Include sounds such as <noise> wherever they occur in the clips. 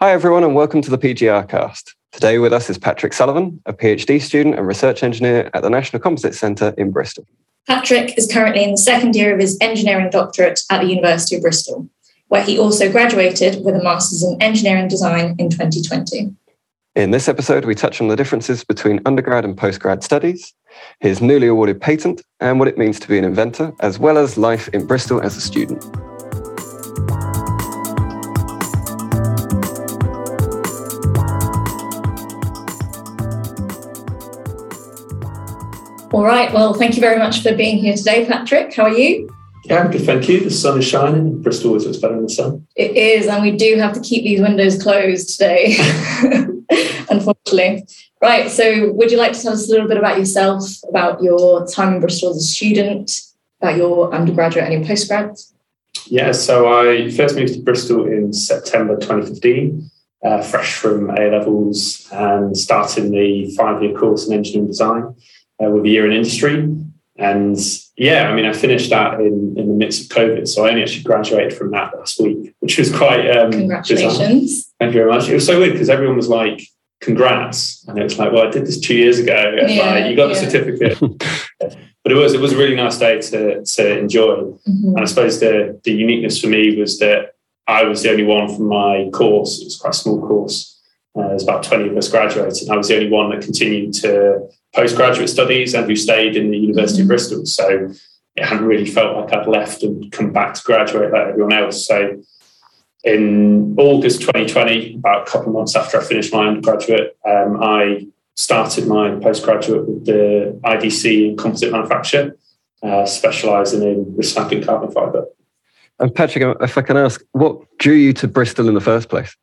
Hi, everyone, and welcome to the PGR cast. Today with us is Patrick Sullivan, a PhD student and research engineer at the National Composite Centre in Bristol. Patrick is currently in the second year of his engineering doctorate at the University of Bristol, where he also graduated with a Master's in Engineering Design in 2020. In this episode, we touch on the differences between undergrad and postgrad studies, his newly awarded patent, and what it means to be an inventor, as well as life in Bristol as a student. All right. Well, thank you very much for being here today, Patrick. How are you? Yeah, I'm good, thank you. The sun is shining. Bristol always looks better in the sun. It is, and we do have to keep these windows closed today, <laughs> unfortunately. Right. So, would you like to tell us a little bit about yourself, about your time in Bristol as a student, about your undergraduate and your postgrad? Yeah. So, I first moved to Bristol in September 2015, uh, fresh from A levels, and starting the five year course in engineering design uh, with a year in industry. And yeah, I mean, I finished that in, in the midst of COVID. So I only actually graduated from that last week, which was quite. Um, Congratulations. Bizarre. Thank you very much. It was so weird because everyone was like, congrats. And it's like, well, I did this two years ago. Yeah, like, you got yeah. the certificate. <laughs> but it was it was a really nice day to, to enjoy. Mm-hmm. And I suppose the, the uniqueness for me was that I was the only one from my course. It was quite a small course. Uh, there's about 20 of us graduating. I was the only one that continued to postgraduate studies and who stayed in the University of Bristol. So it hadn't really felt like I'd left and come back to graduate like everyone else. So in August 2020, about a couple of months after I finished my undergraduate, um, I started my postgraduate with the IDC in composite manufacture, uh, specialising in recycling carbon fibre. And Patrick, if I can ask, what drew you to Bristol in the first place?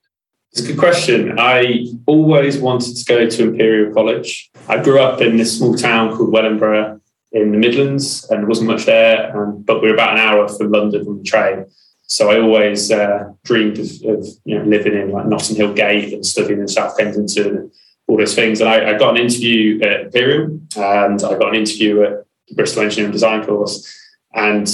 It's a good question. I always wanted to go to Imperial College. I grew up in this small town called Wellingborough in the Midlands, and there wasn't much there, um, but we are about an hour from London on the train. So I always uh, dreamed of, of, you know living in like Notting Hill Gate and studying in South Kensington and all those things. And I, I got an interview at Imperial, and I got an interview at the Bristol Engineering Design course, and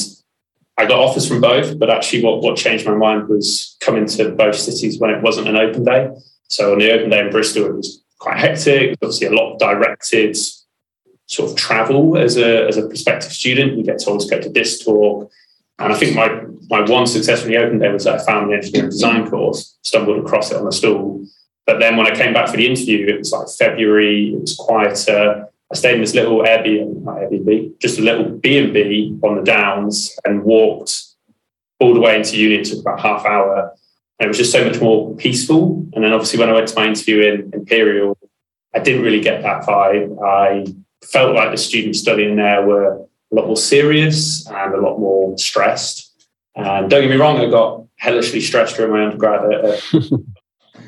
I got offers from both, but actually, what, what changed my mind was coming to both cities when it wasn't an open day. So on the open day in Bristol, it was quite hectic. Obviously, a lot of directed sort of travel as a as a prospective student. You get told to go to this talk, and I think my my one success from the open day was that I found the engineering design course, stumbled across it on a stall. But then when I came back for the interview, it was like February. It was quieter. I stayed in this little Airbnb, not Airbnb, just a little B and B on the Downs, and walked all the way into uni. It took about half hour, and it was just so much more peaceful. And then obviously when I went to my interview in Imperial, I didn't really get that vibe. I felt like the students studying there were a lot more serious and a lot more stressed. And don't get me wrong, I got hellishly stressed during my undergrad <laughs>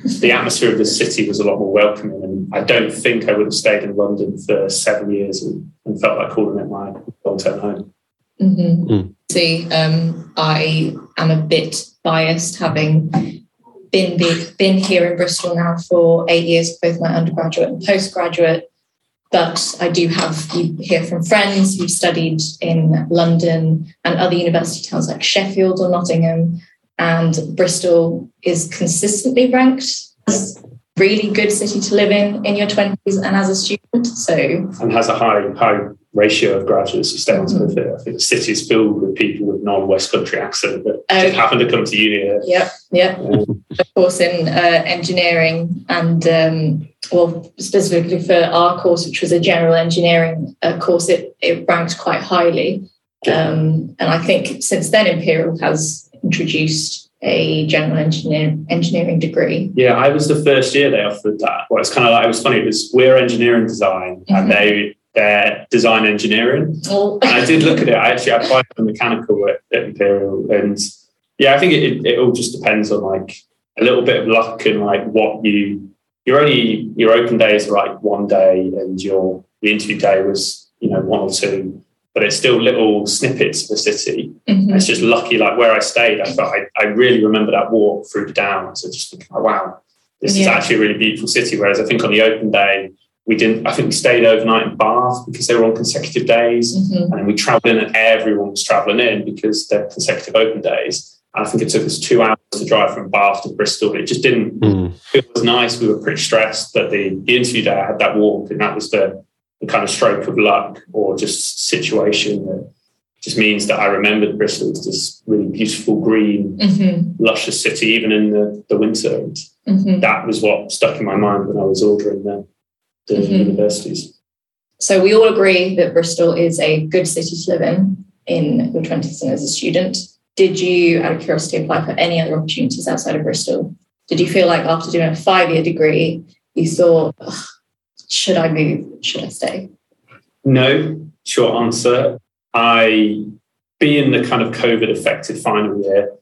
the atmosphere of the city was a lot more welcoming. And I don't think I would have stayed in London for seven years and, and felt like calling it my long term home. Mm-hmm. Mm. See, um, I am a bit biased having been been here in Bristol now for eight years, both my undergraduate and postgraduate. But I do have you hear from friends who studied in London and other university towns like Sheffield or Nottingham, and Bristol is consistently ranked as a really good city to live in in your 20s and as a student so and has a high high ratio of graduates who stay on top of it i think the city is filled with people with non-west country accent that oh, just happen to come to uni here. yep yep um, of course in uh, engineering and um, well specifically for our course which was a general engineering uh, course it, it ranked quite highly um, and i think since then imperial has introduced a general engineer, engineering degree. Yeah, I was the first year they offered that. Well, it's kind of like it was funny because we're engineering design mm-hmm. and they they're design engineering. Oh. and I did look at it. I actually applied for mechanical at, at Imperial, and yeah, I think it, it all just depends on like a little bit of luck and like what you. Your only your open days are like one day, and your the interview day was you know one or two but it's still little snippets of the city. Mm-hmm. It's just lucky, like where I stayed, I felt I, I really remember that walk through the downs. I just think, oh, wow, this yeah. is actually a really beautiful city. Whereas I think on the open day, we didn't, I think we stayed overnight in Bath because they were on consecutive days. Mm-hmm. And we traveled in and everyone was travelling in because they're consecutive open days. I think it took us two hours to drive from Bath to Bristol. It just didn't mm. it was nice. We were pretty stressed, that the, the interview day I had that walk, and that was the, the kind of stroke of luck or just situation that just means that I remembered Bristol as this really beautiful, green, mm-hmm. luscious city, even in the, the winter. And mm-hmm. that was what stuck in my mind when I was ordering the, the mm-hmm. universities. So we all agree that Bristol is a good city to live in in your 20s and as a student. Did you, out of curiosity, apply for any other opportunities outside of Bristol? Did you feel like after doing a five year degree, you thought, should I move? Should I stay? No, short answer. I, being the kind of COVID affected final year,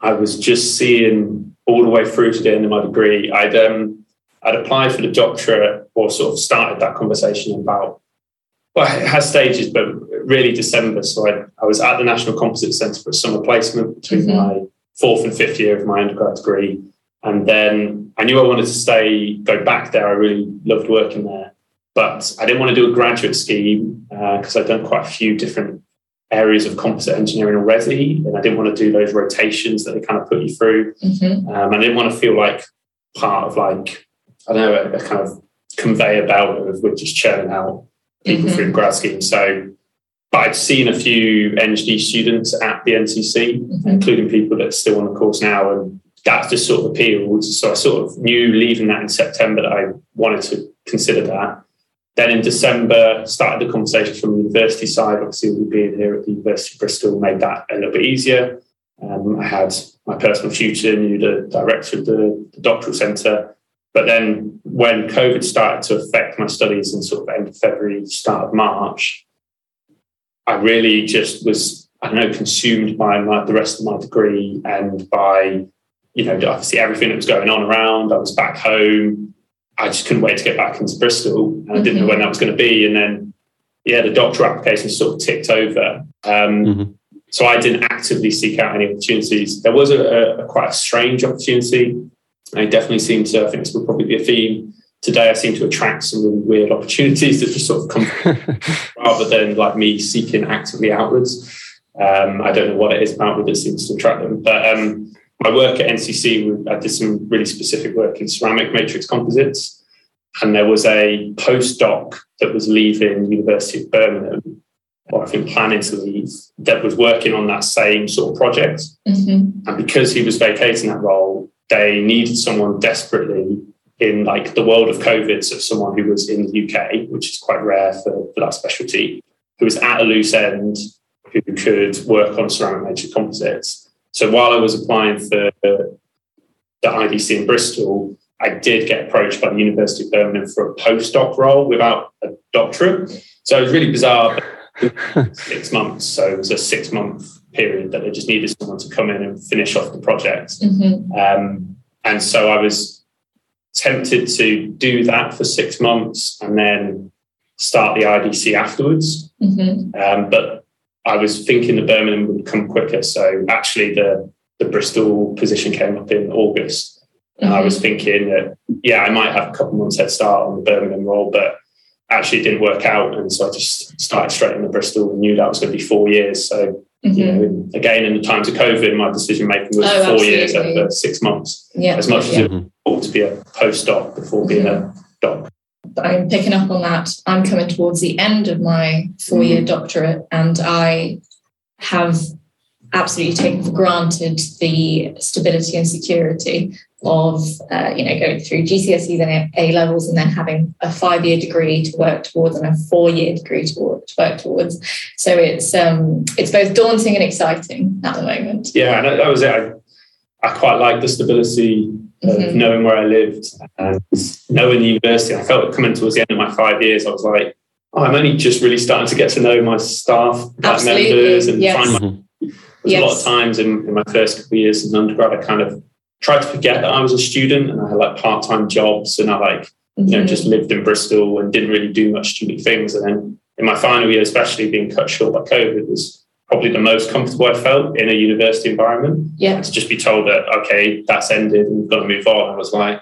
I was just seeing all the way through to the end of my degree. I'd um, I'd applied for the doctorate or sort of started that conversation about well, it has stages, but really December. So I, I was at the National Composite Centre for a summer placement between mm-hmm. my fourth and fifth year of my undergrad degree. And then I knew I wanted to stay, go back there. I really loved working there. But I didn't want to do a graduate scheme because uh, I'd done quite a few different areas of composite engineering already. And I didn't want to do those rotations that they kind of put you through. Mm-hmm. Um, I didn't want to feel like part of like, I don't know, a, a kind of conveyor belt of we're just churning out people mm-hmm. through grad scheme. So, but I'd seen a few EngD students at the NCC, mm-hmm. including people that are still on the course now, and that just sort of appealed. So I sort of knew leaving that in September that I wanted to consider that. Then in December, started the conversation from the university side. Obviously, we being here at the University of Bristol made that a little bit easier. Um, I had my personal tutor, knew the director of the, the doctoral centre. But then when COVID started to affect my studies in sort of end of February, start of March, I really just was, I don't know, consumed by my, the rest of my degree and by, you know, obviously everything that was going on around. I was back home. I just couldn't wait to get back into Bristol. And I didn't know mm-hmm. when that was going to be. And then, yeah, the doctoral application sort of ticked over. Um, mm-hmm. So I didn't actively seek out any opportunities. There was a, a, a quite a strange opportunity I definitely seem to, I think this will probably be a theme today. I seem to attract some really weird opportunities that just sort of come <laughs> rather than like me seeking actively outwards. Um, I don't know what it is about me that seems to attract them. But um, my work at NCC, I did some really specific work in ceramic matrix composites. And there was a postdoc that was leaving University of Birmingham, or I think planning to leave, that was working on that same sort of project. Mm-hmm. And because he was vacating that role, they needed someone desperately in like the world of COVID, so someone who was in the UK, which is quite rare for, for that specialty, who was at a loose end, who could work on ceramic matrix composites. So while I was applying for the IDC in Bristol, I did get approached by the University of Birmingham for a postdoc role without a doctorate. So it was really bizarre. six months. So it was a six month period that they just needed someone to come in and finish off the project. Mm-hmm. Um, and so I was tempted to do that for six months and then start the IDC afterwards. Mm-hmm. Um, but I was thinking the Birmingham would come quicker. So actually, the, the Bristol position came up in August. And I was mm-hmm. thinking that, yeah, I might have a couple months head start on the Birmingham role, but actually it didn't work out. And so I just started straight in the Bristol and knew that was going to be four years. So Mm-hmm. You know, again, in the times of COVID, my decision making was oh, four absolutely. years over six months. Yeah. As much yeah. as it ought to be a postdoc before being mm-hmm. a doc. I'm picking up on that. I'm coming towards the end of my four year mm-hmm. doctorate, and I have absolutely taken for granted the stability and security of uh, you know going through GCSEs and A levels and then having a five year degree to work towards and a four year degree to work, to work towards. So it's um, it's both daunting and exciting at the moment. Yeah, and that was it. I, I quite like the stability of mm-hmm. knowing where I lived and knowing the university. I felt coming towards the end of my five years, I was like, oh, I'm only just really starting to get to know my staff, members, and yes. find my. Mm-hmm. Yes. A lot of times in, in my first couple of years in undergrad, I kind of tried to forget that I was a student and I had like part time jobs and I like, mm-hmm. you know, just mm-hmm. lived in Bristol and didn't really do much student things. And then in my final year, especially being cut short by COVID, was probably the most comfortable I felt in a university environment. Yeah. And to just be told that, okay, that's ended and we've got to move on. I was like,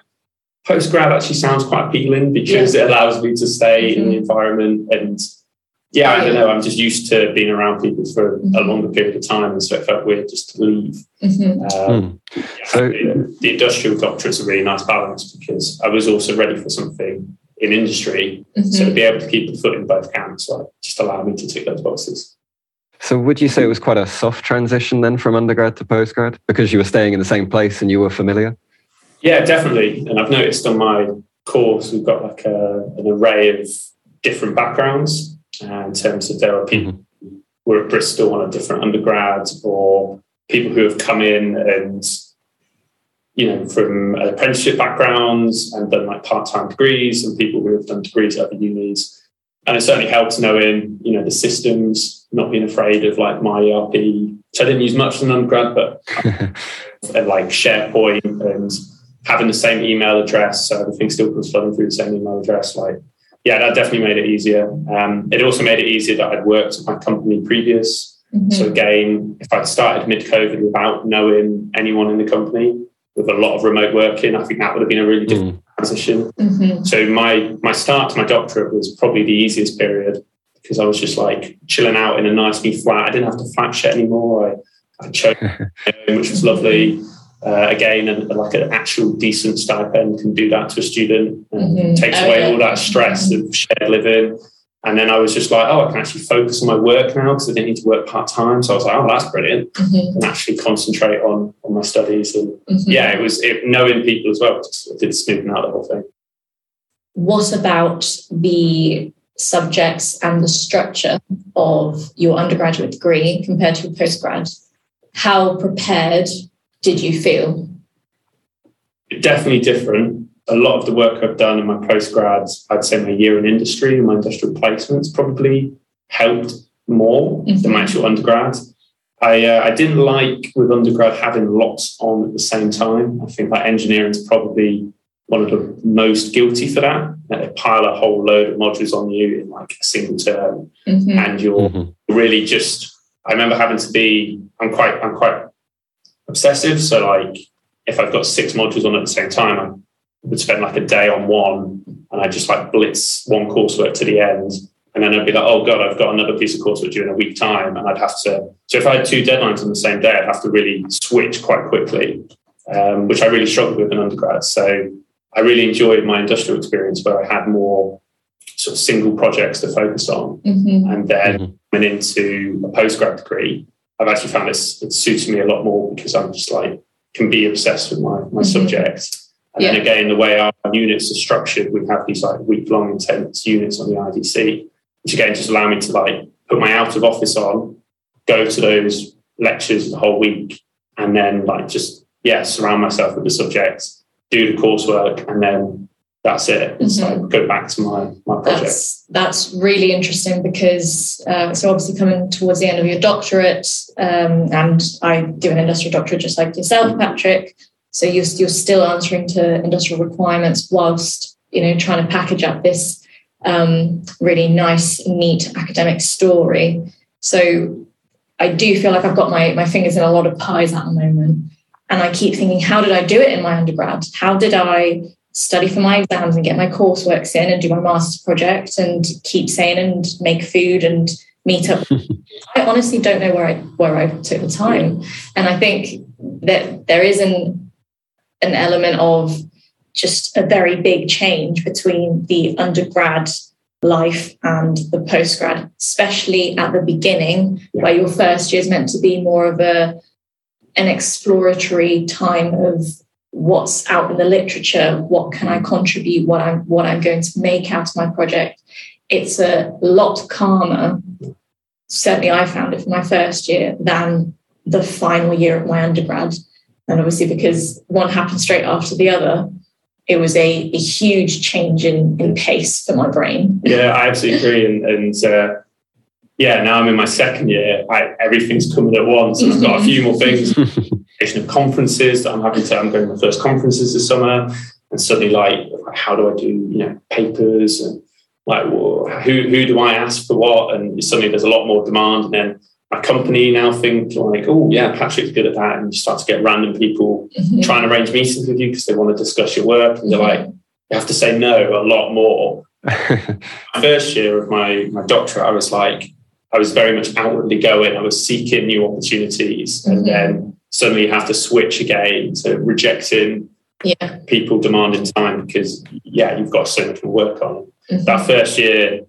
post grad actually sounds quite appealing because yeah. it allows me to stay mm-hmm. in the mm-hmm. environment and yeah, I don't know. I'm just used to being around people for a Mhm. longer period of time, and so it felt weird just to leave. Mhm. Um, Hmm. yeah, So- the, the industrial doctorate is a really nice balance because I was also ready for something in industry, so to Mhm. be able to keep the foot in both camps, like, just allowed me to tick those boxes. So would you say it was quite a soft transition then from undergrad to postgrad because you were staying in the same place and you were familiar? Yeah, definitely. And I've noticed on my course we've got like a, an array of different backgrounds uh, in terms of there are people who were at Bristol on a different undergrad or people who have come in and you know from apprenticeship backgrounds and done like part-time degrees and people who have done degrees at other unis and it certainly helps knowing you know the systems not being afraid of like my erp which i didn't use much an undergrad but <laughs> and like SharePoint and having the same email address, so everything still comes flooding through the same email address. Like, yeah, that definitely made it easier. Um, it also made it easier that I'd worked at my company previous. Mhm. So again, if I'd started mid-COVID without knowing anyone in the company, with a lot of remote working, I think that would have been a really difficult Mm. transition. Mhm. So my my start to my doctorate was probably the easiest period because I was just like chilling out in a nice new flat. I didn't have to flat shit anymore. I, I chose, <laughs> which was lovely. Uh, again, and like an actual decent stipend can do that to a student. and Mhm. Takes Oh, away yeah. all that stress of shared living. And then I was just like, oh, I can actually focus on my work now because I didn't need to work part time. So I was like, oh, that's brilliant. Mhm. And actually concentrate on on my studies. And Mhm. yeah, it was it, knowing people as well. Just did smoothing out the whole thing. what about the subjects and the structure of your undergraduate degree compared to your postgrad? How prepared did you feel? definitely different. A lot of the work I've done in my postgrads, I'd say my year in industry and my industrial placements probably helped more than my actual undergrad. I, uh, I didn't like with undergrad having lots on at the same time. I think that engineering is probably one of the most guilty for that. that They pile a whole load of modules on you in like a single term, Mhm. and you're Mhm. really just I remember having to be I'm quite I'm quite obsessive. So like if I've got six modules on at the same time, I would spend like a day on one and I just like blitz one coursework to the end. And then I'd be like, oh God, I've got another piece of coursework due in a week time. And I'd have to so if I had two deadlines on the same day, I'd have to really switch quite quickly. Um, which I really struggled with in undergrad. So I really enjoyed my industrial experience where I had more sort of single projects to focus on. Mhm. And then Mhm. went into a postgrad degree, I've actually found this it suits me a lot more because I'm just like can be obsessed with my, my Mhm. subject. And Yeah. then again, the way our units are structured, we have these like week long intense units on the IDC, which again just allow me to like put my out of office on, go to those lectures the whole week, and then like just yeah, surround myself with the subject, do the coursework, and then that's it. Mhm. like go back to my my project. That's that's really interesting because uh, so obviously coming towards the end of your doctorate, um, and I do an industrial doctorate just like yourself, Patrick. So you're you're still answering to industrial requirements whilst you know trying to package up this um, really nice, neat academic story. So I do feel like I've got my my fingers in a lot of pies at the moment, and I keep thinking, how did I do it in my undergrad? How did I study for my exams and get my courseworks in and do my master's project and keep sane and make food and meet up. <laughs> I honestly don't know where I where I took the time. And I think that there is an an element of just a very big change between the undergrad life and the postgrad, especially at the beginning, where your first year is meant to be more of a an exploratory time of what's out in the literature what can i contribute what i'm what i'm going to make out of my project it's a lot calmer certainly i found it for my first year than the final year of my undergrad and obviously because one happened straight after the other it was a, a huge change in, in pace for my brain Yeah, I absolutely agree. And, and uh, yeah, now I'm in my second year. I, everything's coming at once. And I've got a few more things. <laughs> of conferences that I'm having to. I'm going to my first conferences this summer, and suddenly like, how do I do you know papers and like well, who who do I ask for what? And suddenly there's a lot more demand. And then my company now think like, oh yeah, Patrick's good at that, and you start to get random people trying to arrange meetings with you because they want to discuss your work, and they're like, you have to say no a lot more <laughs> First year of my my doctorate, I was like, I was very much outwardly going. I was seeking new opportunities, mm-hmm. and then suddenly you have to switch again to rejecting yeah. people demanding time because yeah, you've got so much more work on. Mm-hmm. That first year,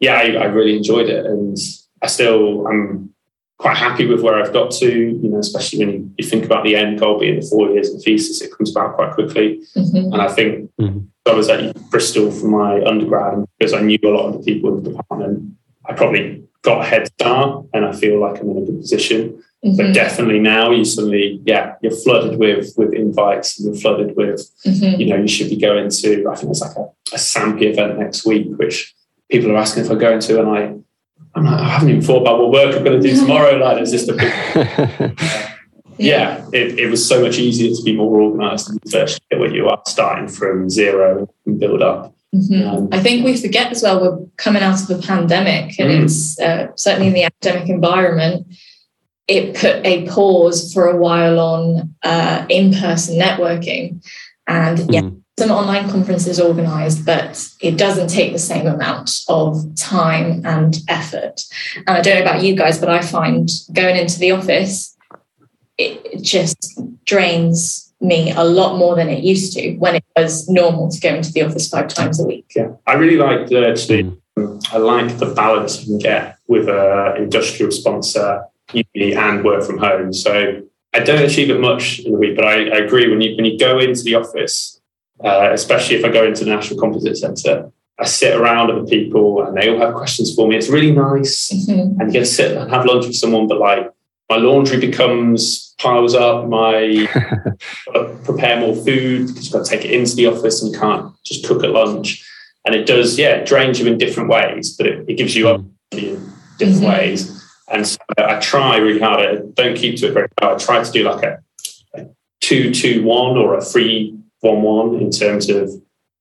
yeah, I, I, really enjoyed it, and I still I'm quite happy with where I've got to. You know, especially when you, you think about the end goal being the four years of thesis, it comes about quite quickly. Mm-hmm. And I think mm-hmm. I was at Bristol for my undergrad, and because I knew a lot of the people in the department, I probably got a head start, and I feel like I'm in a good position. Mm-hmm. But definitely now you suddenly, yeah, you're flooded with with invites and you're flooded with, mm-hmm. you know, you should be going to, I think it's like a, a SAMPE event next week, which people are asking if I'm going to, and I, I'm like, I haven't even thought about what work I'm going to do tomorrow. <laughs> Like, it's just a big, <laughs> yeah, it, it was so much easier to be more organised in the first year where you are starting from zero and build up. Mm-hmm. Um, I think we forget as well we're coming out of a pandemic, and mm. it's uh, certainly in the academic environment it put a pause for a while on uh, in-person networking. And mm. yeah some online conferences organized but it doesn't take the same amount of time and effort. And i don't know about you guys but i find going into the office it just drains me a lot more than it used to when it was normal to go into the office five times a week. Yeah i really like the actually i like the balance you can get with an industrial sponsor uni and work from home. So I don't achieve it much in the week, but I, I agree when you when you go into the office, uh, especially if I go into the National Composite Centre, I sit around other people and they all have questions for me. It's really nice, mm-hmm. and you get to sit and have lunch with someone. But like my laundry becomes piles up. My <laughs> prepare more food because you've got to take it into the office and you can't just cook at lunch. And it does, yeah, it drains you in different ways, but it, it gives you up in different mm-hmm. ways. And so I try really hard. I don't keep to it very hard. I try to do like a, a two two one or a three one one in terms of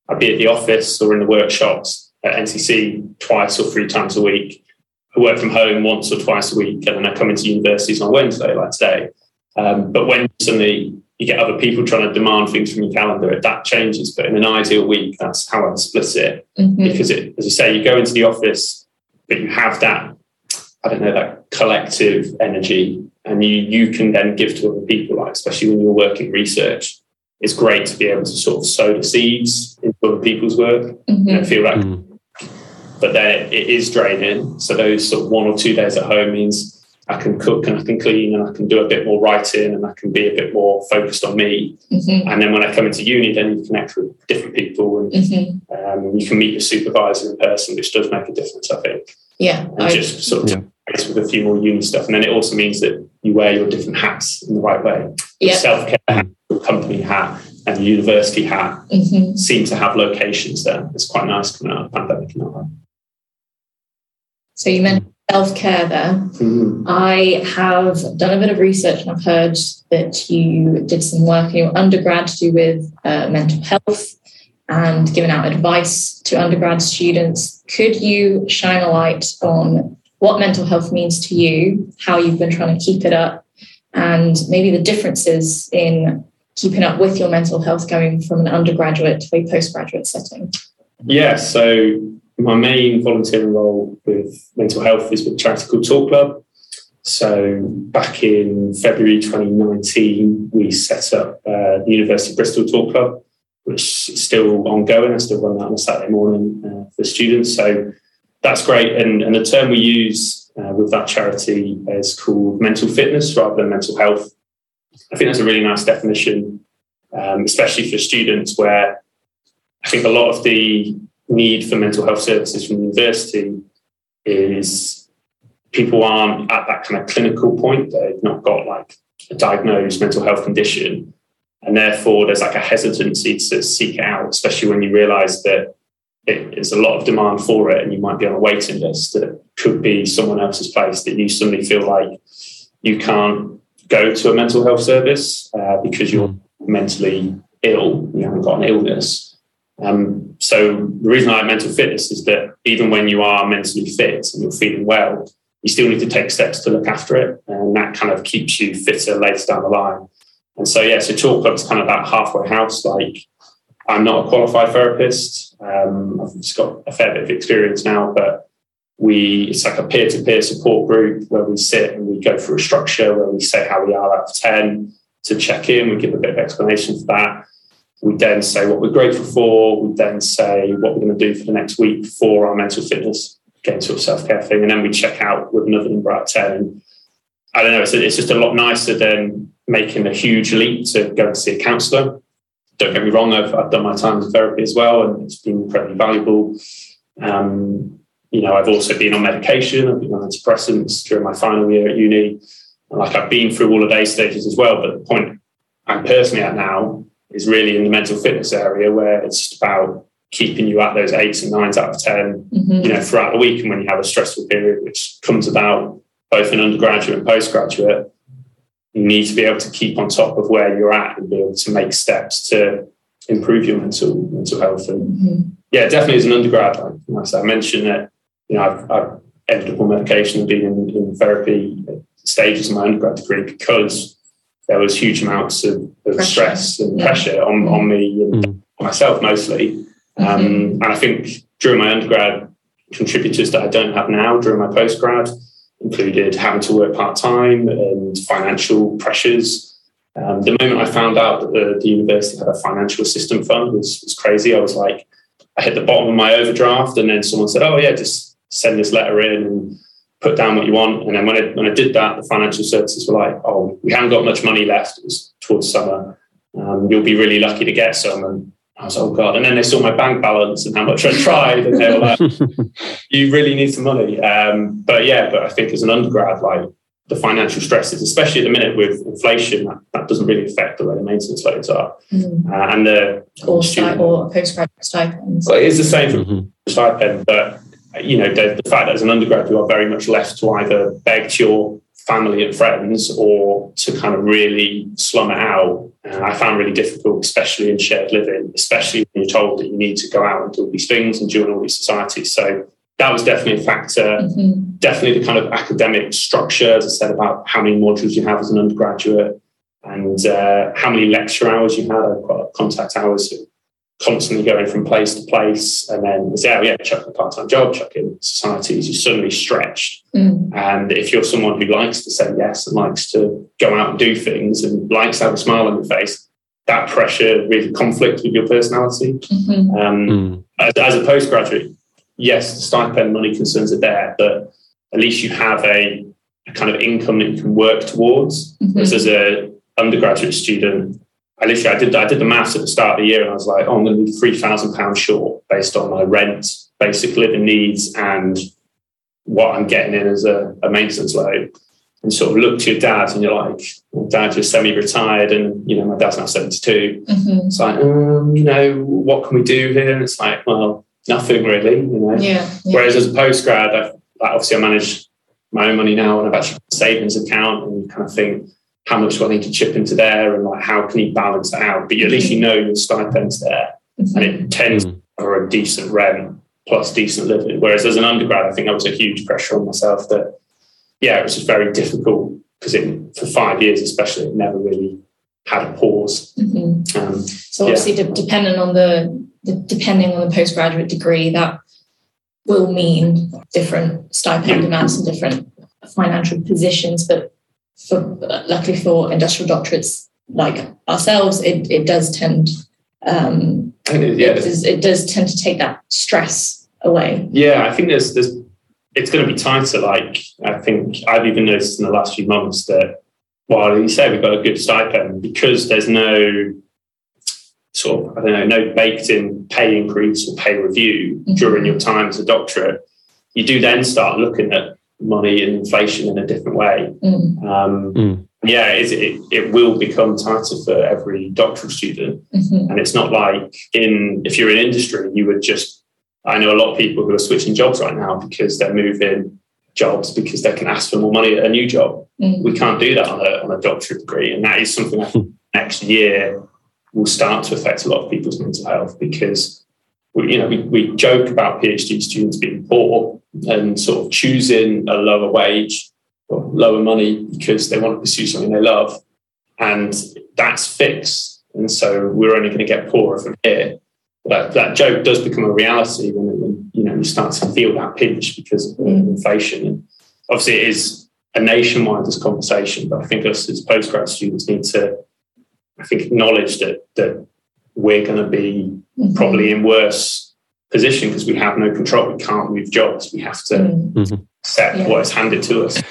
I'd be at the office or in the workshops at NCC twice or three times a week. I work from home once or twice a week, and then I come into universities on Wednesday, like today. Um, but when suddenly you get other people trying to demand things from your calendar, that changes. But in an ideal week, that's how I split it. Mm-hmm. Because it, as you say, you go into the office, but you have that I don't know, that collective energy. And you you can then give to other people, like especially when you're working research. It's great to be able to sort of sow the seeds into other people's work mm-hmm. and feel like mm. but then it is draining. So those sort of one or two days at home means I can cook and I can clean and I can do a bit more writing and I can be a bit more focused on me. Mm-hmm. And then when I come into uni, then you connect with different people and mm-hmm. um, you can meet your supervisor in person, which does make a difference, I think. Yeah. And I, just sort of yeah with a few more uni stuff. And then it also means that you wear your different hats in the right way. Yep. Self care hat, your company hat, and the university hat mm-hmm. seem to have locations there. It's quite nice coming out of the pandemic. So you mentioned self care there. Mm-hmm. I have done a bit of research and I've heard that you did some work in your undergrad to do with uh, mental health and giving out advice to undergrad students. Could you shine a light on what mental health means to you, how you've been trying to keep it up, and maybe the differences in keeping up with your mental health going from an undergraduate to a postgraduate setting. Yeah, so my main volunteering role with mental health is with a charity called Talk Club. So back in February 2019, we set up uh, the University of Bristol Talk Club, which is still ongoing. I still run that on a Saturday morning uh, for students. So that's great. And, and the term we use uh, with that charity is called mental fitness rather than mental health. I think that's a really nice definition, um, especially for students where I think a lot of the need for mental health services from the university is people aren't at that kind of clinical point. They've not got like a diagnosed mental health condition. And therefore, there's like a hesitancy to seek out, especially when you realize that it is a lot of demand for it and you might be on a waiting list that could be someone else's place that you suddenly feel like you can't go to a mental health service uh, because you're mentally ill you haven't got an illness. Um, so the reason i like mental fitness is that even when you are mentally fit and you're feeling well you still need to take steps to look after it and that kind of keeps you fitter later down the line. And so yeah so Talk Club is kind of that halfway house like I'm not a qualified therapist. Um, I've just got a fair bit of experience now, but we it's like a peer-to-peer support group where we sit and we go through a structure where we say how we are out of 10 to check in. We give a bit of explanation for that. We then say what we're grateful for. We then say what we're going to do for the next week for our mental fitness, again, sort of self-care thing. And then we check out with another number out of 10. And I don't know, it's, it's just a lot nicer than making a huge leap to go and see a counsellor. Don't get me wrong, I've, I've done my time in therapy as well, and it's been incredibly valuable. Um, you know, I've also been on medication. I've been on antidepressants during my final year at uni. And like I've been through all of those stages as well. But the point I'm personally at now is really in the mental fitness area where it's about keeping you at those eights and nines out of 10, mm-hmm. you know, throughout the week. And when you have a stressful period, which comes about both in undergraduate and postgraduate, you need to be able to keep on top of where you're at and be able to make steps to improve your mental mental health. And mm-hmm. yeah, definitely as an undergrad, like, I mentioned that, you know, I've, I've ended up on medication and been in, in therapy stages of my undergrad degree because there was huge amounts of, of stress and yeah. pressure on, on me and mm. myself mostly. Um, mm-hmm. And I think during my undergrad, contributors that I don't have now during my postgrad included having to work part time and financial pressures. Um, the moment I found out that the, the, university had a financial assistance fund was, was crazy. I was like, I hit the bottom of my overdraft, and then someone said, "Oh yeah, just send this letter in and put down what you want." And then when I when I did that, the financial services were like, "Oh, we haven't got much money left. It was towards summer. Um, you'll be really lucky to get some." And I was, oh God. And then they saw my bank balance and how much I tried. And they were like, <laughs> you really need some money. Um, but yeah, but I think as an undergrad, like the financial stresses, especially at the minute with inflation, that, that doesn't really affect the way the maintenance loads are. Mm-hmm. Uh, and the or, student, or postgraduate stipends. Well, it is the same for mm-hmm. stipend, but you know, the, the fact that as an undergrad you are very much left to either beg to your family and friends or to kind of really slum it out, uh, I found really difficult, especially in shared living, especially when you're told that you need to go out and do all these things and join all these societies. So that was definitely a factor. Mm-hmm. Definitely the kind of academic structure, as I said, about how many modules you have as an undergraduate and uh, how many lecture hours you got contact hours constantly going from place to place and then say, oh yeah, chuck a part-time job, chuck in societies, you're suddenly stretched. Mm. And if you're someone who likes to say yes and likes to go out and do things and likes to have a smile on your face, that pressure really conflicts with your personality. Mm-hmm. Um, mm. as, as, a postgraduate, yes, the stipend money concerns are there, but at least you have a, a kind of income that you can work towards. Mm-hmm. As a undergraduate student, I literally I did I did the maths at the start of the year and I was like, oh, I'm going to be three thousand pounds short based on my rent, basic living needs, and what I'm getting in as a, a maintenance load. And sort of look to your dad and you're like, well, dad, you're semi-retired, and you know my dad's now 72. Mm-hmm. It's like, um, you know, what can we do here? And it's like, well, nothing really, you know. Yeah, yeah. Whereas as a postgrad, I've, like, obviously I manage my own money now and I've actually got a savings account and kind of think how much do I need to chip into there and like how can you balance that out? But at least you know your stipend's there mm-hmm. and it tends mm. for a decent rent plus decent living. Whereas as an undergrad, I think that was a huge pressure on myself that, yeah, it was just very difficult because for five years, especially, it never really had a pause. Mm-hmm. Um, so obviously, yeah. depending on the, the, depending on the postgraduate degree, that will mean different stipend yeah. amounts and different financial positions. But for luckily for industrial doctorates like ourselves, it, it does tend um, it, yeah. it, does, it does tend to take that stress away. Yeah, I think there's there's it's going to be tighter. Like I think I've even noticed in the last few months that while you say we've got a good stipend because there's no sort of I don't know no baked in pay increase or pay review mm-hmm. during your time as a doctorate, you do then start looking at money and inflation in a different way. Mm. Um, mm. Yeah, it, it, it, will become tighter for every doctoral student. Mm-hmm. And it's not like in if you're in industry, you would just. I know a lot of people who are switching jobs right now because they're moving jobs because they can ask for more money at a new job. Mm. We can't do that on a, on a doctorate degree. And that is something I think next year will start to affect a lot of people's mental health because we, you know, we, we joke about PhD students being poor, and sort of choosing a lower wage or lower money because they want to pursue something they love. And that's fixed. And so we're only going to get poorer from here. that, that joke does become a reality when, when you know you start to feel that pinch because of Mm. inflation. And obviously, it is a nationwide this conversation, but I think us as postgrad students need to, I think, acknowledge that that we're going to be Mhm. probably in worse position because we have no control. We can't move jobs. We have to Mm. accept Yeah. what is handed to us.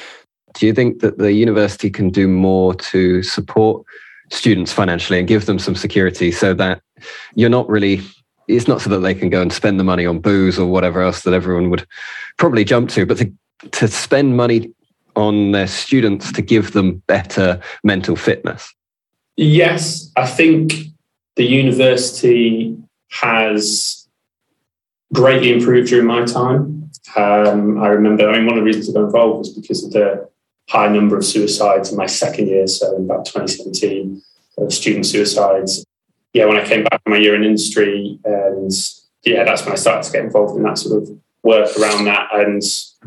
Do you think that the university can do more to support students financially and give them some security so that you're not really it's not so that they can go and spend the money on booze or whatever else that everyone would probably jump to, but to, to spend money on their students to give them better mental fitness? Yes, I think the university has greatly improved during my time. Um, I remember, I mean, one of the reasons I got involved was because of the high number of suicides in my second year, so in about 2017, of student suicides. Yeah, when I came back from my year in industry, and yeah, that's when I started to get involved in that sort of work around that. And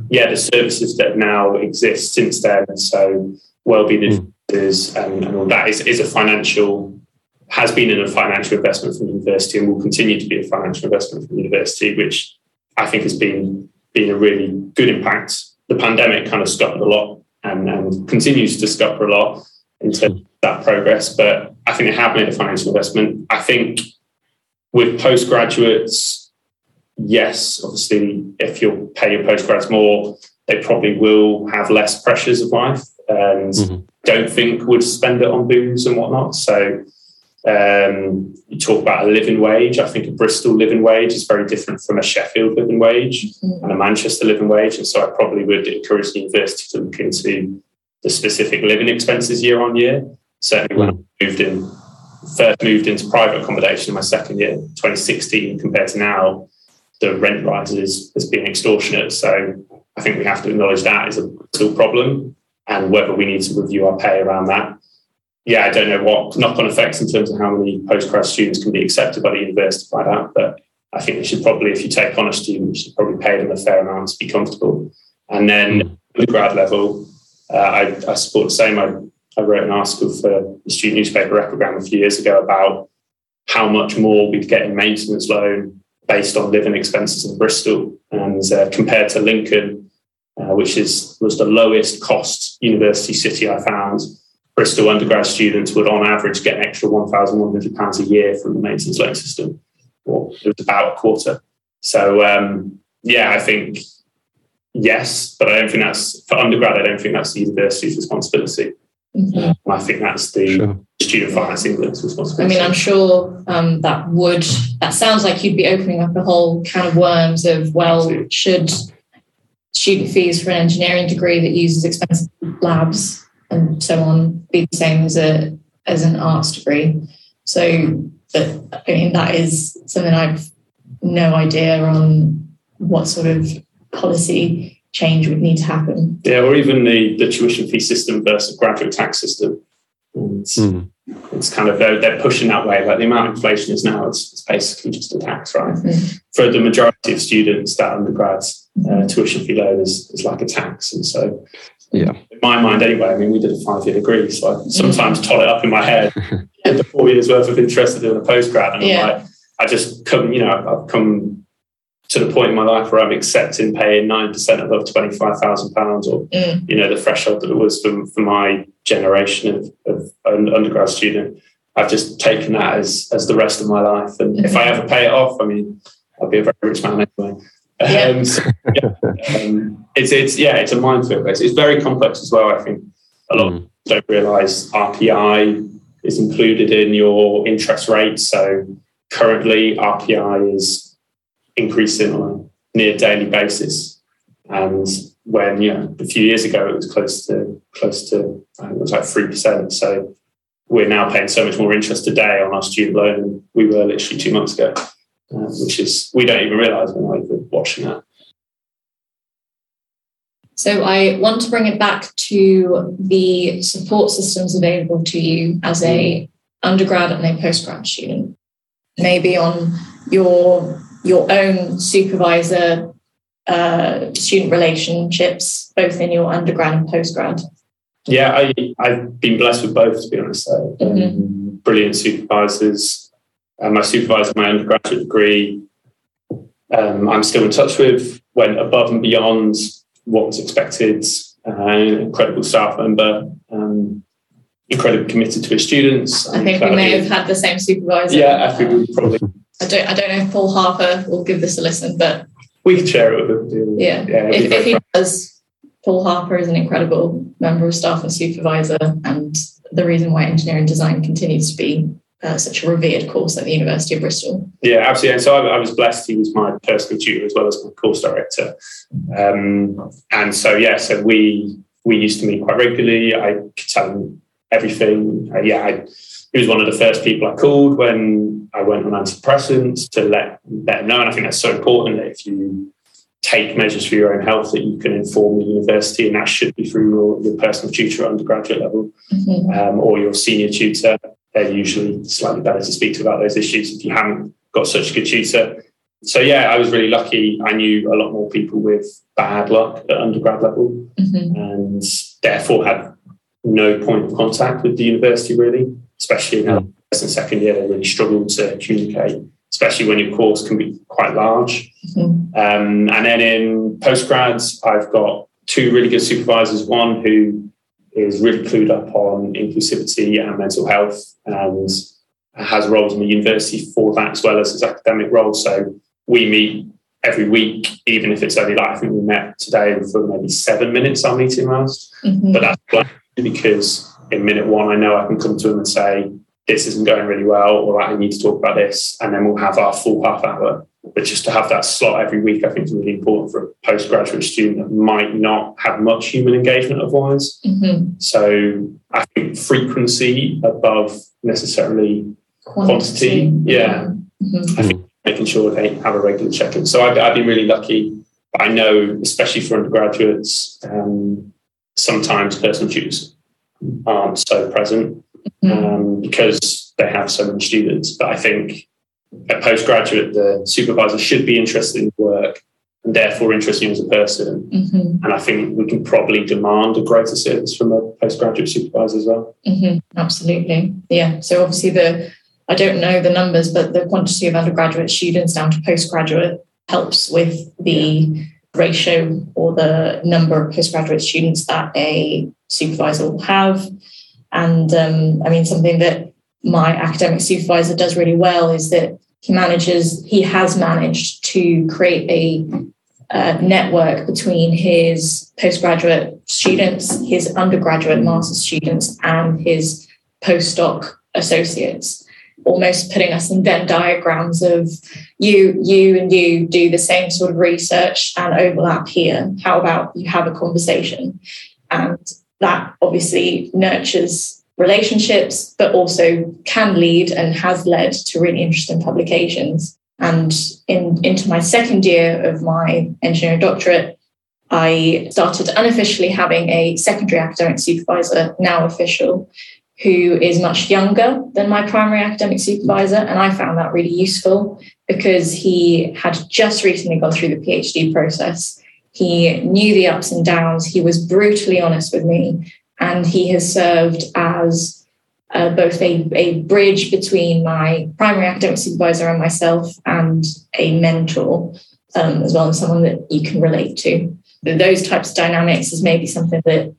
yeah, the services that now exist since then, so wellbeing Mm. and, and all that is, is a financial has been in a financial investment from the university and will continue to be a financial investment from the university, which I think has been been a really good impact. The pandemic kind of scuppered a lot and, and continues to scupper a lot in terms of that progress. But I think they have made a financial investment. I think with postgraduates, yes, obviously, if you pay your postgrads more, they probably will have less pressures of life and Mhm. don't think would spend it on booze and whatnot. So um, you talk about a living wage. I think a Bristol living wage is very different from a Sheffield living wage Mm. and a Manchester living wage. And so I probably would encourage the university to look into the specific living expenses year on year. Certainly when I moved in, first moved into private accommodation in my second year, 2016, compared to now, the rent rises has been extortionate. So I think we have to acknowledge that is a still problem and whether we need to review our pay around that. Yeah, I don't know what knock on effects in terms of how many postgrad students can be accepted by the university by that, but I think we should probably, if you take on a student, you should probably pay them a fair amount to be comfortable. And then the grad level, uh, I, I support the same. I, I wrote an article for the student newspaper Epigram a few years ago about how much more we'd get in maintenance loan based on living expenses in Bristol and uh, compared to Lincoln, uh, which is was the lowest cost university city I found. Bristol undergrad students would, on average, get an extra one thousand one hundred pounds a year from the maintenance loan system, or it was about a quarter. So, um, yeah, I think yes, but I don't think that's for undergrad. I don't think that's the university's responsibility. Mhm. I think that's the Sure. student finance England's responsibility. I mean, I'm sure um, that would, that sounds like you'd be opening up a whole can of worms of, well, Absolutely. should student fees for an engineering degree that uses expensive labs and so on be the same as a as an arts degree? So, but I mean, that is something I've no idea on what sort of policy change would need to happen. Yeah, or even the, the tuition fee system versus graduate tax system. It's, Mm. it's kind of they're, they're pushing that way. Like the amount of inflation is now, it's, it's basically just a tax, right? Mhm. For the majority of students, that undergrads uh, tuition fee loan is, is like a tax, and so Yeah. in my mind anyway. I mean, we did a five year degree, so I sometimes tot it up in my head. <laughs> the four years worth of interest of doing a postgrad, and Yeah. I'm like, I just come, you know, I've come to the point in my life where I'm accepting paying nine percent above twenty five thousand pounds, or Mm. you know, the threshold that it was for, for my generation of, of an undergrad student. I've just taken that as as the rest of my life, and if I ever pay it off, I mean, I'll be a very rich man anyway. Yeah. Um, so, yeah, um, it's it's yeah, it's a minefield. It's, it's very complex as well. I think a lot Mm. don't realise RPI is included in your interest rate. So currently, RPI is increasing on a near daily basis, and when you know a few years ago it was close to close to I think it was like three percent. So we're now paying so much more interest today on our student loan than we were literally two months ago, uh, which is we don't even realise not even watching that. So I want to bring it back to the support systems available to you as a undergrad and a postgrad student. Maybe on your your own supervisor uh, student relationships, both in your undergrad and postgrad. Yeah, I, I've been blessed with both, to be honest. So, um, Brilliant supervisors. uh, my supervisor, my undergraduate degree, um, I'm still in touch with, went above and beyond what was expected. Uh, incredible staff member, um, incredibly committed to his students. I think we may have had the same supervisor. Yeah, I think we probably. I don't. I don't know if Paul Harper will give this a listen, but we can share it with him. Yeah, yeah if, if he does, Paul Harper is an incredible member of staff and supervisor, and the reason why engineering design continues to be uh, such a revered course at the University of Bristol. Yeah, absolutely. And so I, I was blessed. He was my personal tutor as well as my course director. Um, and so yeah, so we we used to meet quite regularly. I could tell him everything. Uh, yeah, I, he was one of the first people I called when I went on antidepressants to let let him know. And I think that's so important that if you take measures for your own health that you can inform the university, and that should be through your, your personal tutor at undergraduate level mm-hmm. um, or your senior tutor they're usually slightly better to speak to about those issues if you haven't got such a good tutor. So yeah, I was really lucky. I knew a lot more people with bad luck at undergrad level, mm-hmm. and therefore had no point of contact with the university really, especially in the first and second year. They really struggled to communicate, especially when your course can be quite large. Mm-hmm. Um, and then in postgrads, I've got two really good supervisors. One who is really clued up on inclusivity and mental health and has roles in the university for that as well as his academic role. So we meet every week, even if it's only like I think we met today for maybe seven minutes our meeting last. Mm-hmm. But that's because in minute one I know I can come to him and say, this isn't going really well, or I need to talk about this, and then we'll have our full half hour but just to have that slot every week, I think is really important for a postgraduate student that might not have much human engagement otherwise. Mm-hmm. So I think frequency above necessarily quantity. quantity yeah. Mm-hmm. I think making sure they have a regular check-in. So I've, I've been really lucky. I know, especially for undergraduates, um, sometimes personal tutors aren't so present mm-hmm. um, because they have so many students. But I think a postgraduate, the supervisor should be interested in work and therefore interested in as a person. Mm-hmm. And I think we can probably demand a greater service from a postgraduate supervisor as well. Mm-hmm. Absolutely. Yeah. So obviously the I don't know the numbers, but the quantity of undergraduate students down to postgraduate helps with the ratio or the number of postgraduate students that a supervisor will have. And um, I mean, something that my academic supervisor does really well is that he manages, he has managed to create a uh, network between his postgraduate students, his undergraduate master's students, and his postdoc associates, almost putting us in Venn diagrams of you, you, and you do the same sort of research and overlap here. How about you have a conversation? And that obviously nurtures relationships, but also can lead and has led to really interesting publications. And in, into my second year of my engineering doctorate, I started unofficially having a secondary academic supervisor, now official, who is much younger than my primary academic supervisor. And I found that really useful because he had just recently gone through the PhD process. He knew the ups and downs. He was brutally honest with me and he has served as uh, both a, a bridge between my primary academic supervisor and myself and a mentor um, as well as someone that you can relate to. Those types of dynamics is maybe something that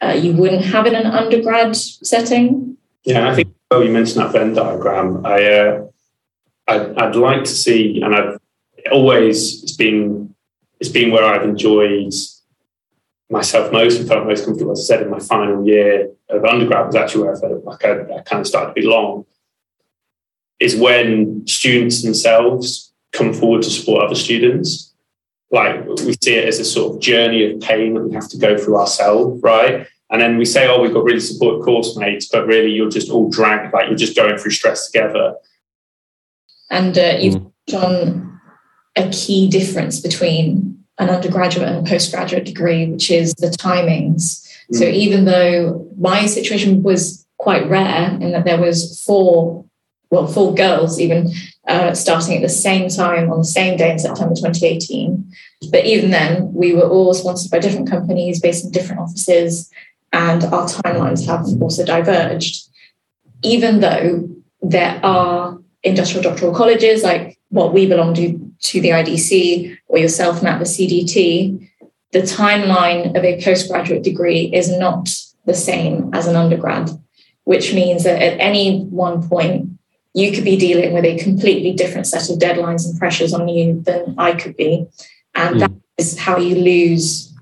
uh, you wouldn't have in an undergrad setting. Yeah i think well you mentioned that venn diagram. I uh, I'd, I'd like to see and i've always it's been it's been where i've enjoyed myself most and felt most comfortable, as I said, in my final year of undergrad was actually where I felt like I, I kind of started to belong, is when students themselves come forward to support other students. Like we see it as a sort of journey of pain that we have to go through ourselves, right? And then we say, oh, we've got really supportive course mates, but really you're just all dragged, like you're just going through stress together. And uh, you've mm. on a key difference between an undergraduate and postgraduate degree, which is the timings. Mm. So even though my situation was quite rare in that there was four, well, four girls even uh, starting at the same time on the same day in September 2018. But even then, we were all sponsored by different companies based in different offices, and our timelines have also diverged. Even though there are industrial doctoral colleges like what we belong to, to the IDC or yourself, Matt, the CDT, the timeline of a postgraduate degree is not the same as an undergrad, which means that at any one point, you could be dealing with a completely different set of deadlines and pressures on you than I could be. And mm. that is how you lose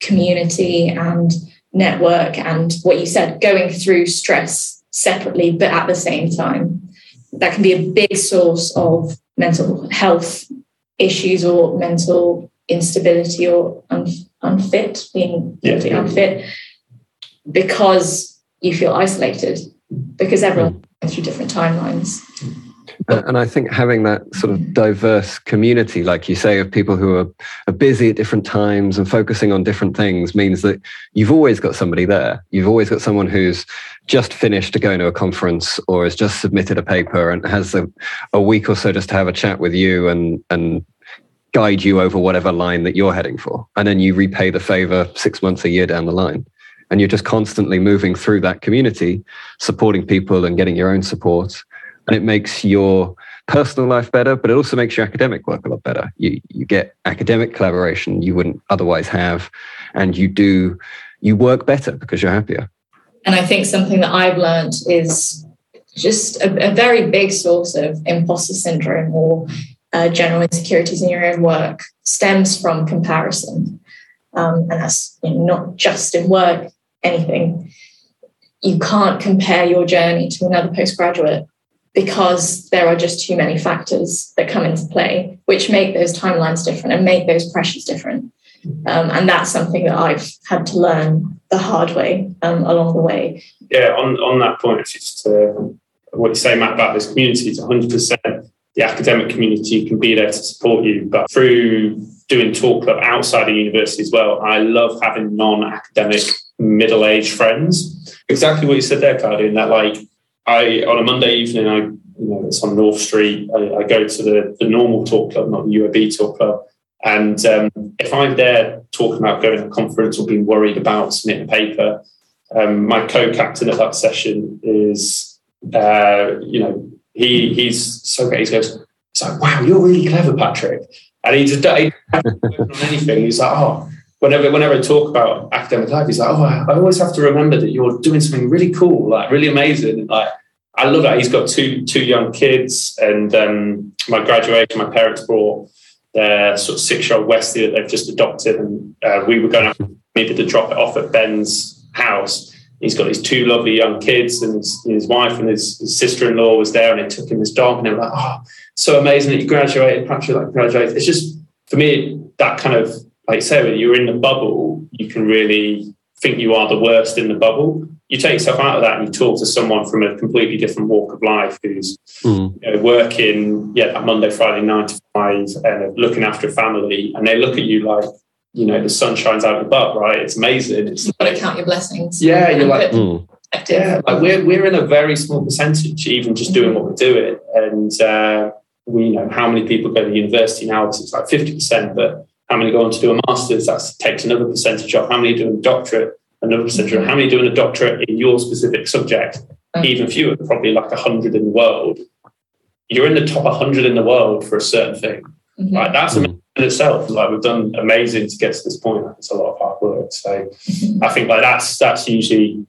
community and network and what you said, going through stress separately, but at the same time. That can be a big source of mental health issues or mental instability or un- unfit, being yeah. unfit, because you feel isolated, because everyone mm. through different timelines. Uh, and I think having that sort of diverse community, like you say, of people who are, are busy at different times and focusing on different things means that you've always got somebody there. You've always got someone who's just finished going to a conference or has just submitted a paper and has a, a week or so just to have a chat with you and, and guide you over whatever line that you're heading for. And then you repay the favor six months, a year down the line. And you're just constantly moving through that community, supporting people and getting your own support and it makes your personal life better, but it also makes your academic work a lot better. You you get academic collaboration you wouldn't otherwise have, and you do you work better because you're happier. And I think something that I've learned is just a, a very big source of imposter syndrome or uh, general insecurities in your own work stems from comparison. Um, and that's you know, not just in work, anything. You can't compare your journey to another postgraduate because there are just too many factors that come into play, which make those timelines different and make those pressures different. Um, and that's something that I've had to learn the hard way um, along the way. Yeah, on, on that point, just uh, what you say, Matt, about this community, it's 100% the academic community can be there to support you. But through doing talk club outside of university as well, I love having non academic middle aged friends. Exactly what you said there, Claudia, in that like I on a Monday evening, I you know it's on North Street. I, I go to the the normal talk club, not the UAB talk club. And um, if I'm there talking about going to a conference or being worried about submitting a paper, um, my co-captain at that session is, uh, you know, he he's so great. He goes, "It's like, wow, you're really clever, Patrick." And he just he, on anything. He's like, "Oh, whenever whenever I talk about academic life, he's like, oh, I always have to remember that you're doing something really cool, like really amazing. Like, I love that. He's got two two young kids, and um, my graduation, my parents brought their sort of six year old Westie that they've just adopted, and uh, we were going to maybe to drop it off at Ben's house. He's got his two lovely young kids, and his, his wife and his, his sister in law was there, and they took him his dog, and they were like, "Oh, so amazing that you graduated, Patrick! Like graduated." It's just for me that kind of like say when you're in the bubble, you can really think you are the worst in the bubble. You take yourself out of that and you talk to someone from a completely different walk of life who's mm. you know, working, yeah, that Monday, Friday, nine to five, and looking after a family, and they look at you like, you know, the sun shines out of the butt, right? It's amazing. It's like, to count your blessings. Yeah, you're like, mm. yeah, like we're we're in a very small percentage, even just doing what we're doing, and uh, we you know how many people go to university now. It's like fifty percent, but how many go on to do a master's? That takes another percentage off. How many doing a doctorate? Another percentage off. How many doing a doctorate in your specific subject? Mm. Even fewer, probably like 100 in the world. You're in the top 100 in the world for a certain thing. Mm-hmm. Like that's mm-hmm. in itself. Like we've done amazing to get to this point. Like, it's a lot of hard work. So mm-hmm. I think like that's that's usually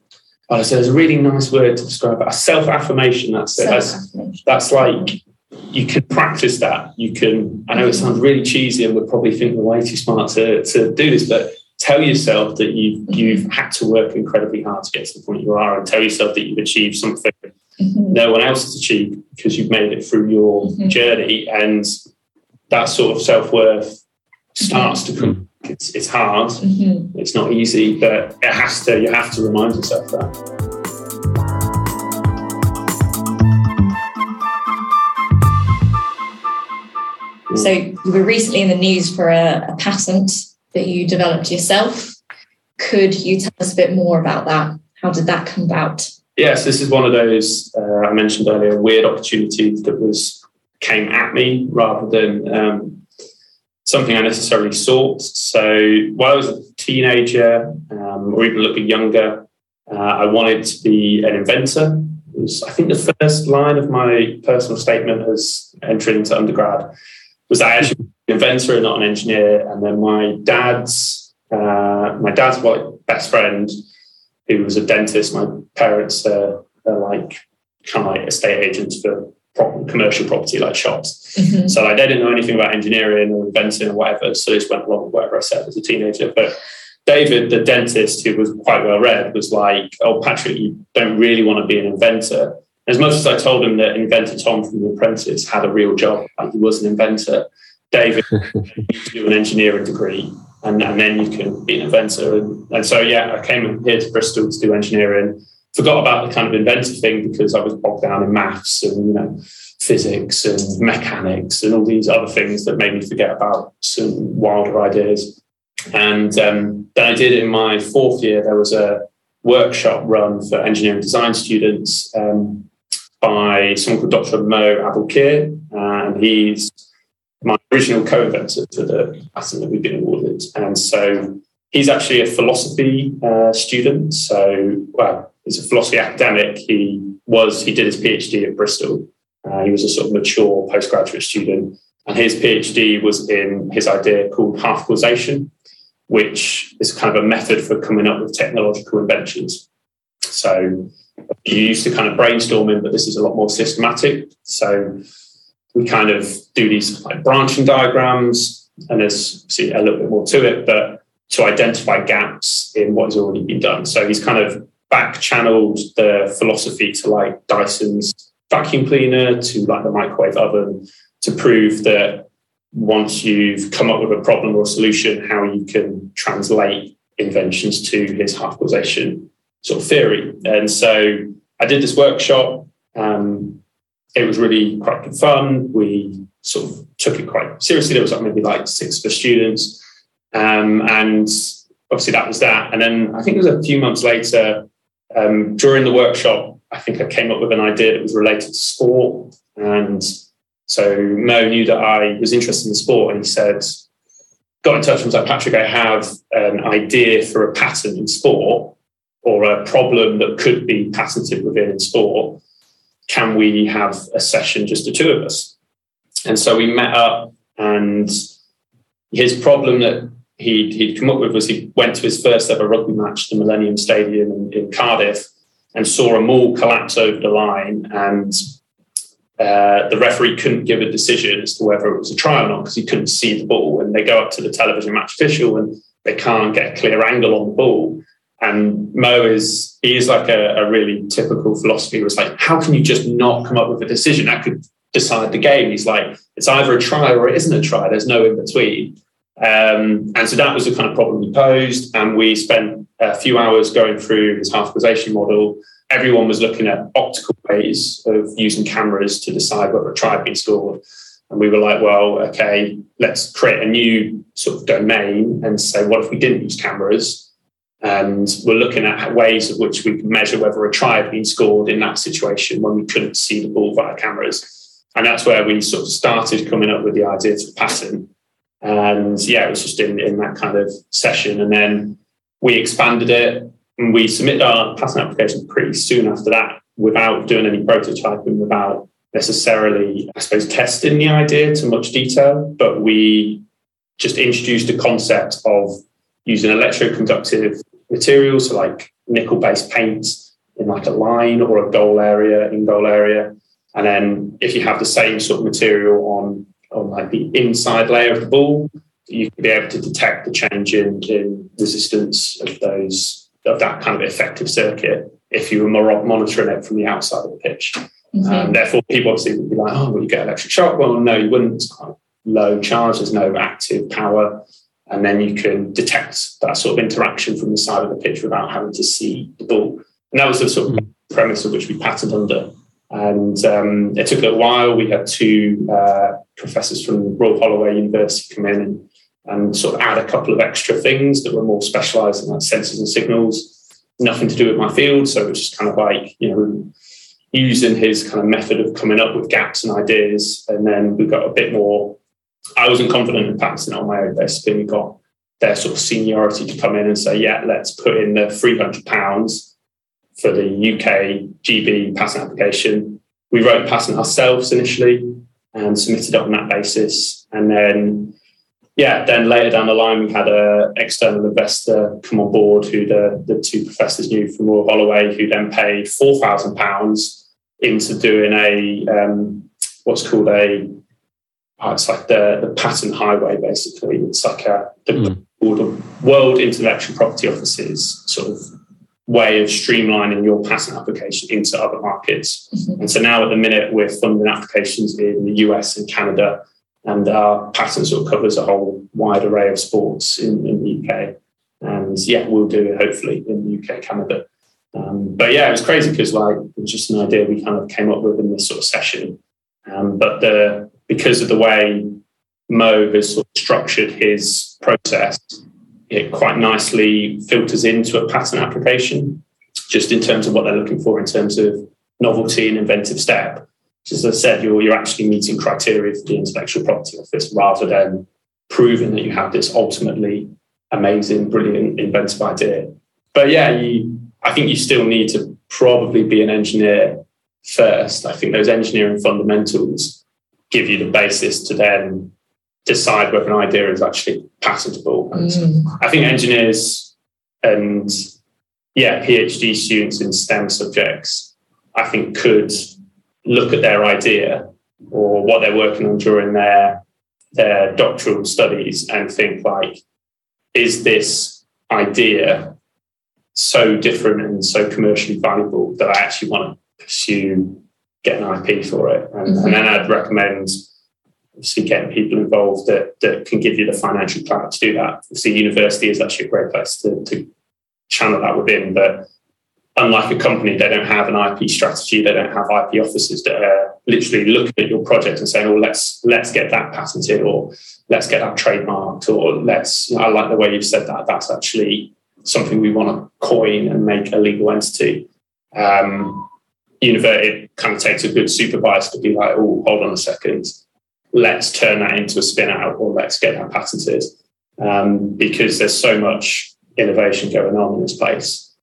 like I said, there's a really nice word to describe it. A self affirmation. That's it. That's, that's like you can practice that. You can, I know it sounds really cheesy and would probably think we're way too smart to, to do this, but tell yourself that you've, you've had to work incredibly hard to get to the point you are and tell yourself that you've achieved something mm-hmm. no one else has achieved because you've made it through your mm-hmm. journey. And that sort of self worth starts to come. It's, it's hard, mm-hmm. it's not easy, but it has to, you have to remind yourself that. So you were recently in the news for a, a patent that you developed yourself. Could you tell us a bit more about that? How did that come about? Yes, this is one of those uh, I mentioned earlier weird opportunities that was came at me rather than um, something I necessarily sought. So while I was a teenager, um, or even a little bit younger, uh, I wanted to be an inventor. It was, I think, the first line of my personal statement as entering into undergrad was I actually an inventor and not an engineer. And then my dad's uh, my dad's best friend, who was a dentist, my parents uh, are like kind of like estate agents for commercial property like shops. Mm-hmm. So like they didn't know anything about engineering or inventing or whatever. So they just went along with whatever I said as a teenager. But David, the dentist, who was quite well read, was like, "Oh, Patrick, you don't really want to be an inventor." As much as I told him that inventor Tom from The Apprentice had a real job, like he was an inventor, David, <laughs> you do an engineering degree, and, and then you can be an inventor. And, and so, yeah, I came here to Bristol to do engineering. Forgot about the kind of inventor thing because I was bogged down in maths and you know physics and mechanics and all these other things that made me forget about some wilder ideas. And um, then I did in my fourth year. There was a workshop run for engineering design students um, by someone called Dr. Mo Abulkir, and he's my original co-inventor for the patent that we've been awarded. And so he's actually a philosophy uh, student. So, well, he's a philosophy academic. He was he did his PhD at Bristol. Uh, he was a sort of mature postgraduate student, and his PhD was in his idea called half causation, which is kind of a method for coming up with technological inventions. So you used to kind of brainstorming, but this is a lot more systematic. So we kind of do these like branching diagrams, and there's see a little bit more to it, but to identify gaps in what has already been done. So he's kind of back channeled the philosophy to like Dyson's vacuum cleaner, to like the microwave oven, to prove that once you've come up with a problem or solution, how you can translate inventions to his half sort of theory. And so I did this workshop. Um, it was really quite good fun. We sort of took it quite seriously. There was like maybe like six of students. Um, and obviously that was that. And then I think it was a few months later, um, during the workshop, I think I came up with an idea that was related to sport. And so Mo knew that I was interested in sport and he said, got in touch and was like, Patrick, I have an idea for a patent in sport or a problem that could be patented within sport. Can we have a session, just the two of us? And so we met up and his problem that he'd, he'd come up with was he went to his first ever rugby match, the Millennium Stadium in, in Cardiff, and saw a maul collapse over the line and uh, the referee couldn't give a decision as to whether it was a try or not because he couldn't see the ball. And they go up to the television match official and they can't get a clear angle on the ball. And Mo is he is like a, a really typical philosophy. It was like, how can you just not come up with a decision that could decide the game? He's like, it's either a try or it isn't a try. There's no in between. Um, and so that was the kind of problem he posed. And we spent a few hours going through his half causation model everyone was looking at optical ways of using cameras to decide whether a try had been scored. And we were like, well, okay, let's create a new sort of domain and say, what if we didn't use cameras? And we're looking at ways of which we can measure whether a try had been scored in that situation when we couldn't see the ball via cameras. And that's where we sort of started coming up with the idea for patent. And yeah, it was just in, in that kind of session. And then we expanded it and we submitted our patent application pretty soon after that without doing any prototyping, without necessarily, I suppose, testing the idea to much detail. But we just introduced a concept of using electroconductive materials, so like nickel based paint in like a line or a goal area, in goal area. And then if you have the same sort of material on, on like the inside layer of the ball, you can be able to detect the change in, in resistance of those of that kind of effective circuit if you were monitoring it from the outside of the pitch. Mm-hmm. Um, therefore, people obviously would be like, oh, well, you get electric shock. Well, no, you wouldn't. It's kind of low charge, there's no active power. And then you can detect that sort of interaction from the side of the pitch without having to see the ball. And that was the sort of mm-hmm. premise of which we patented under. And um, it took a little while. We had two uh, professors from Royal Holloway University come in and and sort of add a couple of extra things that were more specialized in like sensors and signals. Nothing to do with my field. So it was just kind of like, you know, using his kind of method of coming up with gaps and ideas. And then we got a bit more, I wasn't confident in patenting on my own basically. We got their sort of seniority to come in and say, yeah, let's put in the 300 pounds for the UK GB patent application. We wrote patent ourselves initially and submitted it on that basis. And then, yeah, then later down the line, we had an external investor come on board who the, the two professors knew from Royal Holloway, who then paid £4,000 into doing a, um, what's called a, oh, it's like the, the patent highway, basically. It's like a, the, mm. the World Intellectual Property Office's sort of way of streamlining your patent application into other markets. Mm-hmm. And so now at the minute, we're funding applications in the US and Canada, and our patent sort of covers a whole wide array of sports in, in the UK. And yeah, we'll do it hopefully in the UK, Canada. Um, but yeah, it was crazy because like it was just an idea we kind of came up with in this sort of session. Um, but the because of the way Mo has sort of structured his process, it quite nicely filters into a patent application, just in terms of what they're looking for in terms of novelty and inventive step. As I said, you're, you're actually meeting criteria for the intellectual property office rather than proving that you have this ultimately amazing, brilliant, inventive idea. But yeah, you, I think you still need to probably be an engineer first. I think those engineering fundamentals give you the basis to then decide whether an idea is actually patentable. Mm. I think engineers and yeah, PhD students in STEM subjects, I think could look at their idea or what they're working on during their their doctoral studies and think like, is this idea so different and so commercially valuable that I actually want to pursue get an IP for it? And, mm-hmm. and then I'd recommend obviously getting people involved that, that can give you the financial clout to do that. Obviously, university is actually a great place to, to channel that within, but unlike a company, they don't have an IP strategy. They don't have IP officers that are literally looking at your project and saying, "Oh, let's let's get that patented," or "Let's get that trademarked," or "Let's." You know, I like the way you've said that. That's actually something we want to coin and make a legal entity. Um, university kind of takes a good supervisor to be like, "Oh, hold on a second let's turn that into a spin out or let's get that patented um, because there's so much innovation going on in this place.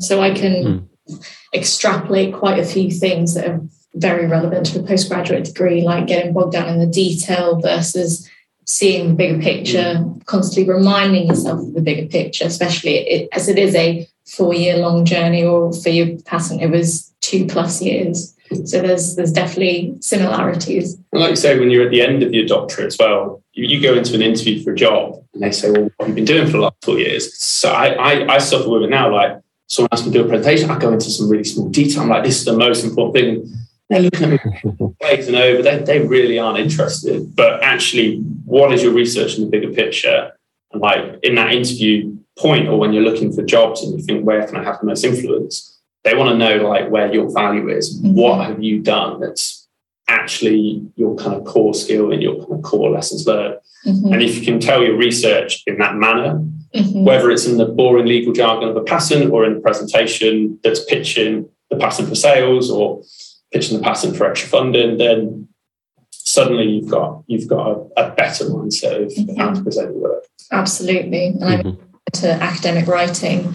So I can mm. extrapolate quite a few things that are very relevant to a postgraduate degree, like getting bogged down in the detail versus seeing the bigger picture, mm. constantly reminding yourself of the bigger picture, especially it, as it is a four year long journey, or for your patent, it was two plus years. So there's there's definitely similarities. And like you say, when you're at the end of your doctorate as well, you, you go into an interview for a job and they say, Well, what have you been doing for the last four years? So I, I, I suffer with it now. Like someone asks me to do a presentation, I go into some really small detail. I'm like, this is the most important thing. They're looking at me glazing over. They, they really aren't interested. But actually, what is your research in the bigger picture? And like in that interview point, or when you're looking for jobs and you think, where can I have the most influence? they want to know like where your value is. Mm-hmm. What have you done that's actually your kind of core skill and your kind of core lessons learned? Mm-hmm. And if you can tell your research in that manner, mm-hmm. whether it's in the boring legal jargon of a patent or in the presentation that's pitching the patent for sales or pitching the patent for extra funding, then suddenly you've got you've got a, a better mindset of how to present your work. Absolutely. And I'm mm-hmm. To academic writing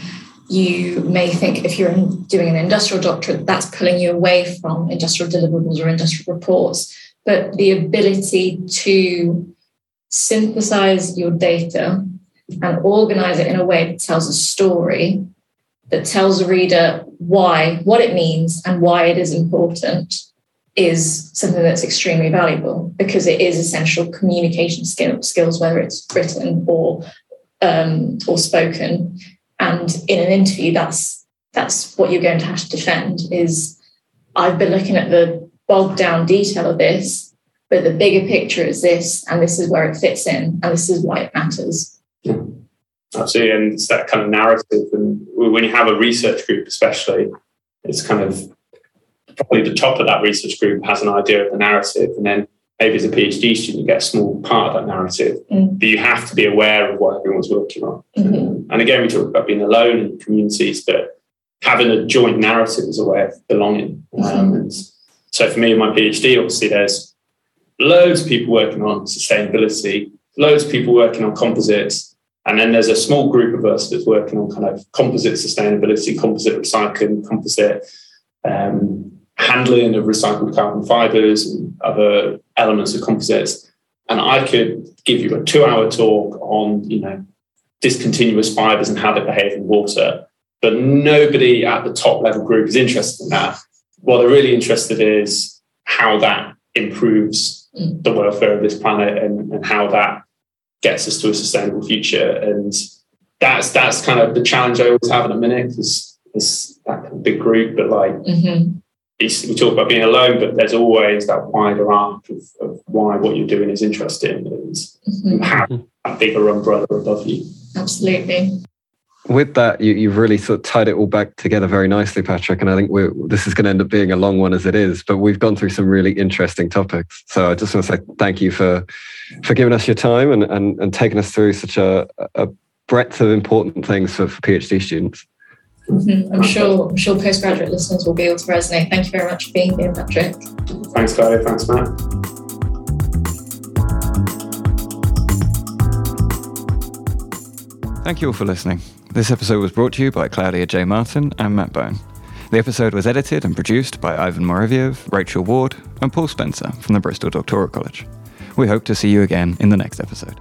you may think if you're doing an industrial doctorate, that's pulling you away from industrial deliverables or industrial reports. But the ability to synthesize your data and organize it in a way that tells a story that tells a reader why, what it means, and why it is important is something that's extremely valuable because it is essential communication skill, skills, whether it's written or um, or spoken. And in an interview that's that's what you're going to have to defend is i've been looking at the bogged down detail of this but the bigger picture is this and this is where it fits in and this is why it matters. Absolutely. And it's that kind of narrative and when you have a research group especially it's kind of probably the top of that research group has an idea of the narrative and then maybe as a PhD student, you get a small part of that narrative, mm. but you have to be aware of what everyone's working on. Mm-hmm. And again, we talk about being alone in communities, but having a joint narrative is a way of belonging. Mm-hmm. Um, and so for me, in my PhD, obviously, there's loads of people working on sustainability, loads of people working on composites, And then there's a small group of us that's working on kind of composite sustainability, composite recycling, composite um, handling of recycled carbon fibers and other elements of composites. And I could give you a two-hour talk on, you know, discontinuous fibers and how they behave in water. But nobody at the top level group is interested in that. What they're really interested in is how that improves mm. the welfare of this planet and, and how that gets us to a sustainable future. And that's that's kind of the challenge I always have in a minute because it's that kind of big group, but like mm-hmm. We talk about being alone, but there's always that wider arc of, of why what you're doing is interesting and mm-hmm. have a bigger umbrella above you. Absolutely. With that, you, have really sort of tied it all back together very nicely, Patrick. And I think this is going to end up being a long one as it is, but we've gone through some really interesting topics. So I just want to say thank you for for giving us your time and, and, and taking us through such a, a breadth of important things for, for PhD students. Mm-hmm. I'm sure I'm sure postgraduate listeners will be able to resonate. Thank you very much for being here, Patrick. Thanks, Chloe. Thanks, Matt. Thank you all for listening. This episode was brought to you by Claudia J. Martin and Matt Bone. The episode was edited and produced by Ivan Moraviev, Rachel Ward, and Paul Spencer from the Bristol Doctoral College. We hope to see you again in the next episode.